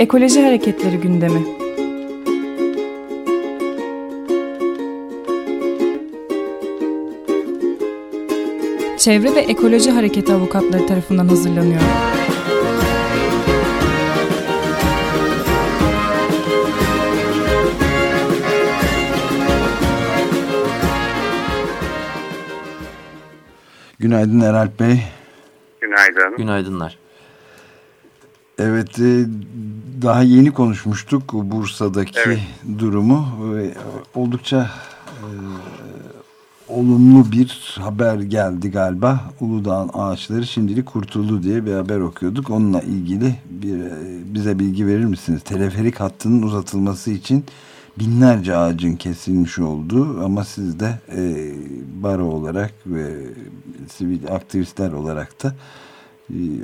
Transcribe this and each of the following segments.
Ekoloji Hareketleri gündemi. Çevre ve Ekoloji Hareketi avukatları tarafından hazırlanıyor. Günaydın Eralp Bey. Günaydın. Günaydınlar. Evet, e, daha yeni konuşmuştuk Bursa'daki evet. durumu. Oldukça e, olumlu bir haber geldi galiba. Uludağ'ın ağaçları şimdilik kurtuldu diye bir haber okuyorduk. Onunla ilgili bir, e, bize bilgi verir misiniz? Teleferik hattının uzatılması için binlerce ağacın kesilmiş olduğu ama siz de e, baro olarak ve sivil aktivistler olarak da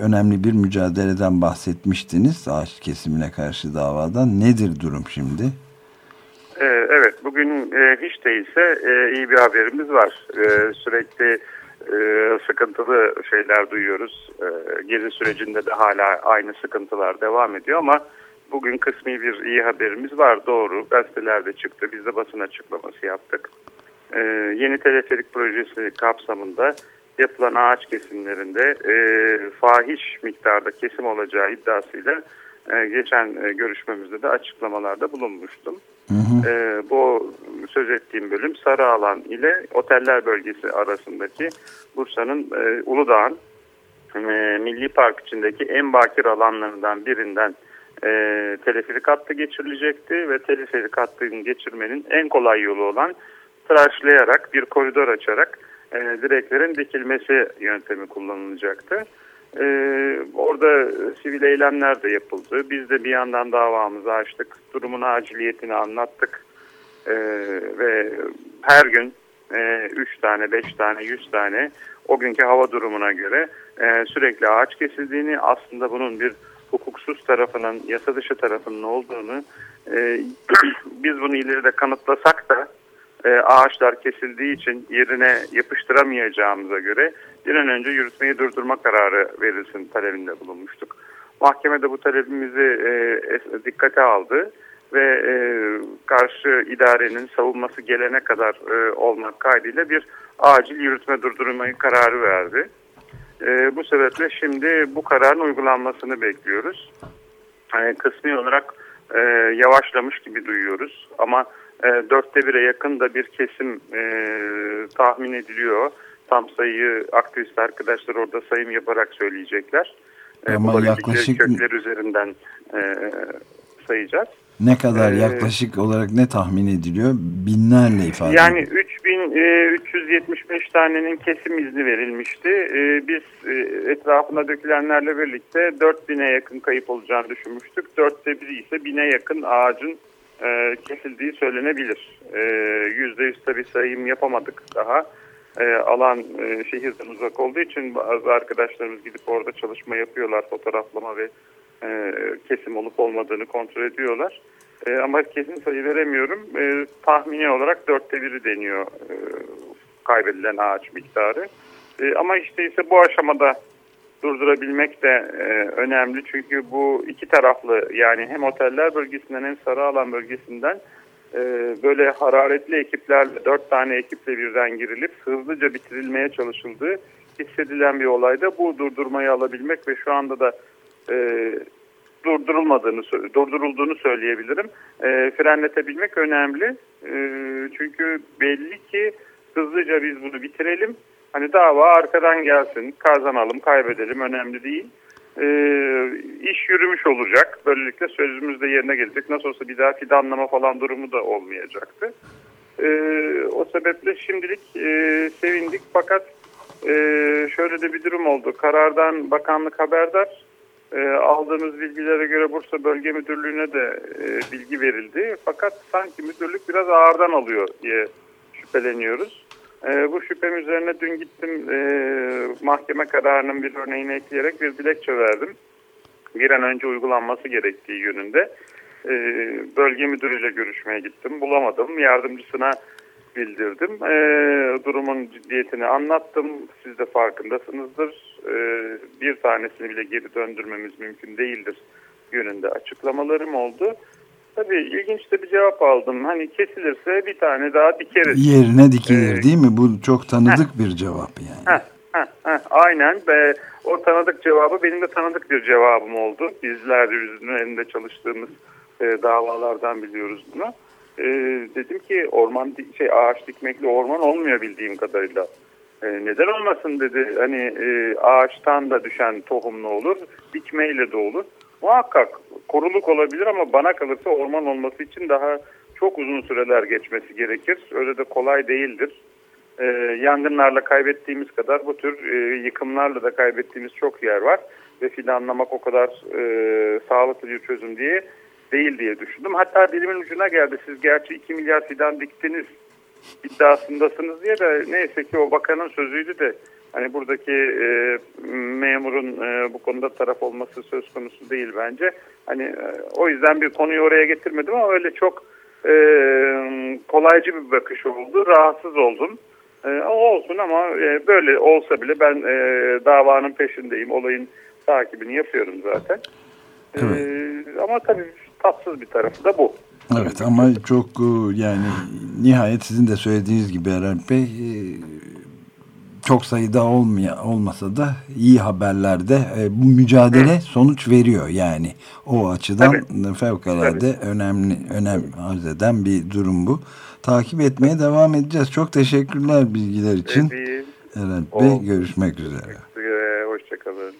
önemli bir mücadeleden bahsetmiştiniz ağaç kesimine karşı davadan. Nedir durum şimdi? E, evet bugün e, hiç değilse e, iyi bir haberimiz var. Sürekli sıkıntılı şeyler duyuyoruz. Gezi sürecinde de hala aynı sıkıntılar devam ediyor ama bugün kısmi bir iyi haberimiz var. Doğru. Gazetelerde çıktı. Biz de basın açıklaması yaptık. Ee, yeni teleferik projesi kapsamında yapılan ağaç kesimlerinde e, fahiş miktarda kesim olacağı iddiasıyla e, geçen e, görüşmemizde de açıklamalarda bulunmuştum. Hı hı. E, bu söz ettiğim bölüm Sarı Alan ile Oteller Bölgesi arasındaki Bursa'nın e, Uludağ'ın e, Milli Park içindeki en bakir alanlarından birinden e, teleferik hattı geçirilecekti ve teleferik hattını geçirmenin en kolay yolu olan tıraşlayarak bir koridor açarak e, direklerin dikilmesi yöntemi kullanılacaktı. E, orada sivil eylemler de yapıldı. Biz de bir yandan davamızı açtık. Durumun aciliyetini anlattık. E, ve her gün 3 e, tane, 5 tane, 100 tane o günkü hava durumuna göre e, sürekli ağaç kesildiğini aslında bunun bir hukuksuz tarafının, yasa dışı tarafının olduğunu e, biz bunu ileride kanıtlasak da e, ağaçlar kesildiği için yerine yapıştıramayacağımıza göre bir an önce yürütmeyi durdurma kararı verilsin talebinde bulunmuştuk. Mahkemede bu talebimizi e, dikkate aldı ve e, karşı idarenin savunması gelene kadar e, olmak kaydıyla bir acil yürütme durdurmayı kararı verdi. E, bu sebeple şimdi bu kararın uygulanmasını bekliyoruz. E, kısmi olarak e, yavaşlamış gibi duyuyoruz ama e, dörtte bire yakın da bir kesim e, tahmin ediliyor. Tam sayıyı aktivist arkadaşlar orada sayım yaparak söyleyecekler. E, ama yaklaşık kökler üzerinden e, sayacağız. Ne kadar ee, yaklaşık olarak ne tahmin ediliyor? Binlerle ifade Yani 3375 e, tanenin kesim izni verilmişti. E, biz e, etrafına dökülenlerle birlikte 4000'e yakın kayıp olacağını düşünmüştük. Dörtte biri ise 1000'e yakın ağacın kesildiği söylenebilir. %100 tabii sayım yapamadık daha. Alan şehirden uzak olduğu için bazı arkadaşlarımız gidip orada çalışma yapıyorlar. Fotoğraflama ve e, kesim olup olmadığını kontrol ediyorlar. E, ama kesin sayı veremiyorum. E, tahmini olarak dörtte biri deniyor e, kaybedilen ağaç miktarı. E, ama işte ise bu aşamada durdurabilmek de e, önemli. Çünkü bu iki taraflı yani hem oteller bölgesinden hem sarı alan bölgesinden e, böyle hararetli ekiplerle dört tane ekiple birden girilip hızlıca bitirilmeye çalışıldığı hissedilen bir olayda bu durdurmayı alabilmek ve şu anda da e, durdurulmadığını durdurulduğunu söyleyebilirim. E, frenletebilmek önemli. E, çünkü belli ki hızlıca biz bunu bitirelim. Hani dava arkadan gelsin, kazanalım, kaybedelim önemli değil. E, iş yürümüş olacak. Böylelikle sözümüz de yerine gelecek. Nasıl olsa bir daha fidanlama falan durumu da olmayacaktı. E, o sebeple şimdilik e, sevindik fakat e, şöyle de bir durum oldu. Karardan bakanlık haberdar e, aldığımız bilgilere göre Bursa Bölge Müdürlüğü'ne de e, bilgi verildi. Fakat sanki müdürlük biraz ağırdan alıyor diye şüpheleniyoruz. E, bu şüphem üzerine dün gittim e, mahkeme kararının bir örneğini ekleyerek bir dilekçe verdim. Bir an önce uygulanması gerektiği yönünde. E, bölge müdürüyle görüşmeye gittim. Bulamadım. Yardımcısına bildirdim. E, durumun ciddiyetini anlattım. Siz de farkındasınızdır. E, bir tanesini bile geri döndürmemiz mümkün değildir yönünde açıklamalarım oldu. Tabii ilginç de bir cevap aldım. Hani kesilirse bir tane daha dikeriz. Yerine dikilir ee, değil mi? Bu çok tanıdık heh. bir cevap yani. Heh, heh, heh, aynen ve o tanıdık cevabı benim de tanıdık bir cevabım oldu. Bizler de üzerinde çalıştığımız e, davalardan biliyoruz bunu. E, dedim ki orman şey ağaç dikmekle orman olmuyor bildiğim kadarıyla. E, neden olmasın dedi. Hani e, ağaçtan da düşen tohumlu olur, dikmeyle de olur. Muhakkak koruluk olabilir ama bana kalırsa orman olması için daha çok uzun süreler geçmesi gerekir. Öyle de kolay değildir. E, yangınlarla kaybettiğimiz kadar bu tür e, yıkımlarla da kaybettiğimiz çok yer var. Ve fidanlamak o kadar e, sağlıklı bir çözüm diye değil diye düşündüm. Hatta dilimin ucuna geldi. Siz gerçi 2 milyar fidan diktiniz iddiasındasınız diye de neyse ki o bakanın sözüydü de hani buradaki e, memurun e, bu konuda taraf olması söz konusu değil bence. Hani e, o yüzden bir konuyu oraya getirmedim ama öyle çok e, kolaycı bir bakış oldu. Rahatsız oldum. E, olsun ama e, böyle olsa bile ben e, davanın peşindeyim. Olayın takibini yapıyorum zaten. E, evet. E, ama tabii tatsız bir tarafı da bu. Evet ama çok e, yani nihayet sizin de söylediğiniz gibi Erel Bey e, çok sayıda olmaya, olmasa da iyi haberlerde e, bu mücadele Hı. sonuç veriyor yani o açıdan Tabii. fevkalade Tabii. önemli önem arz eden bir durum bu. Takip etmeye devam edeceğiz. Çok teşekkürler bilgiler için. Peki. Bey görüşmek üzere. Hoşçakalın.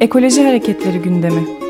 Ekoloji Hareketleri gündemi.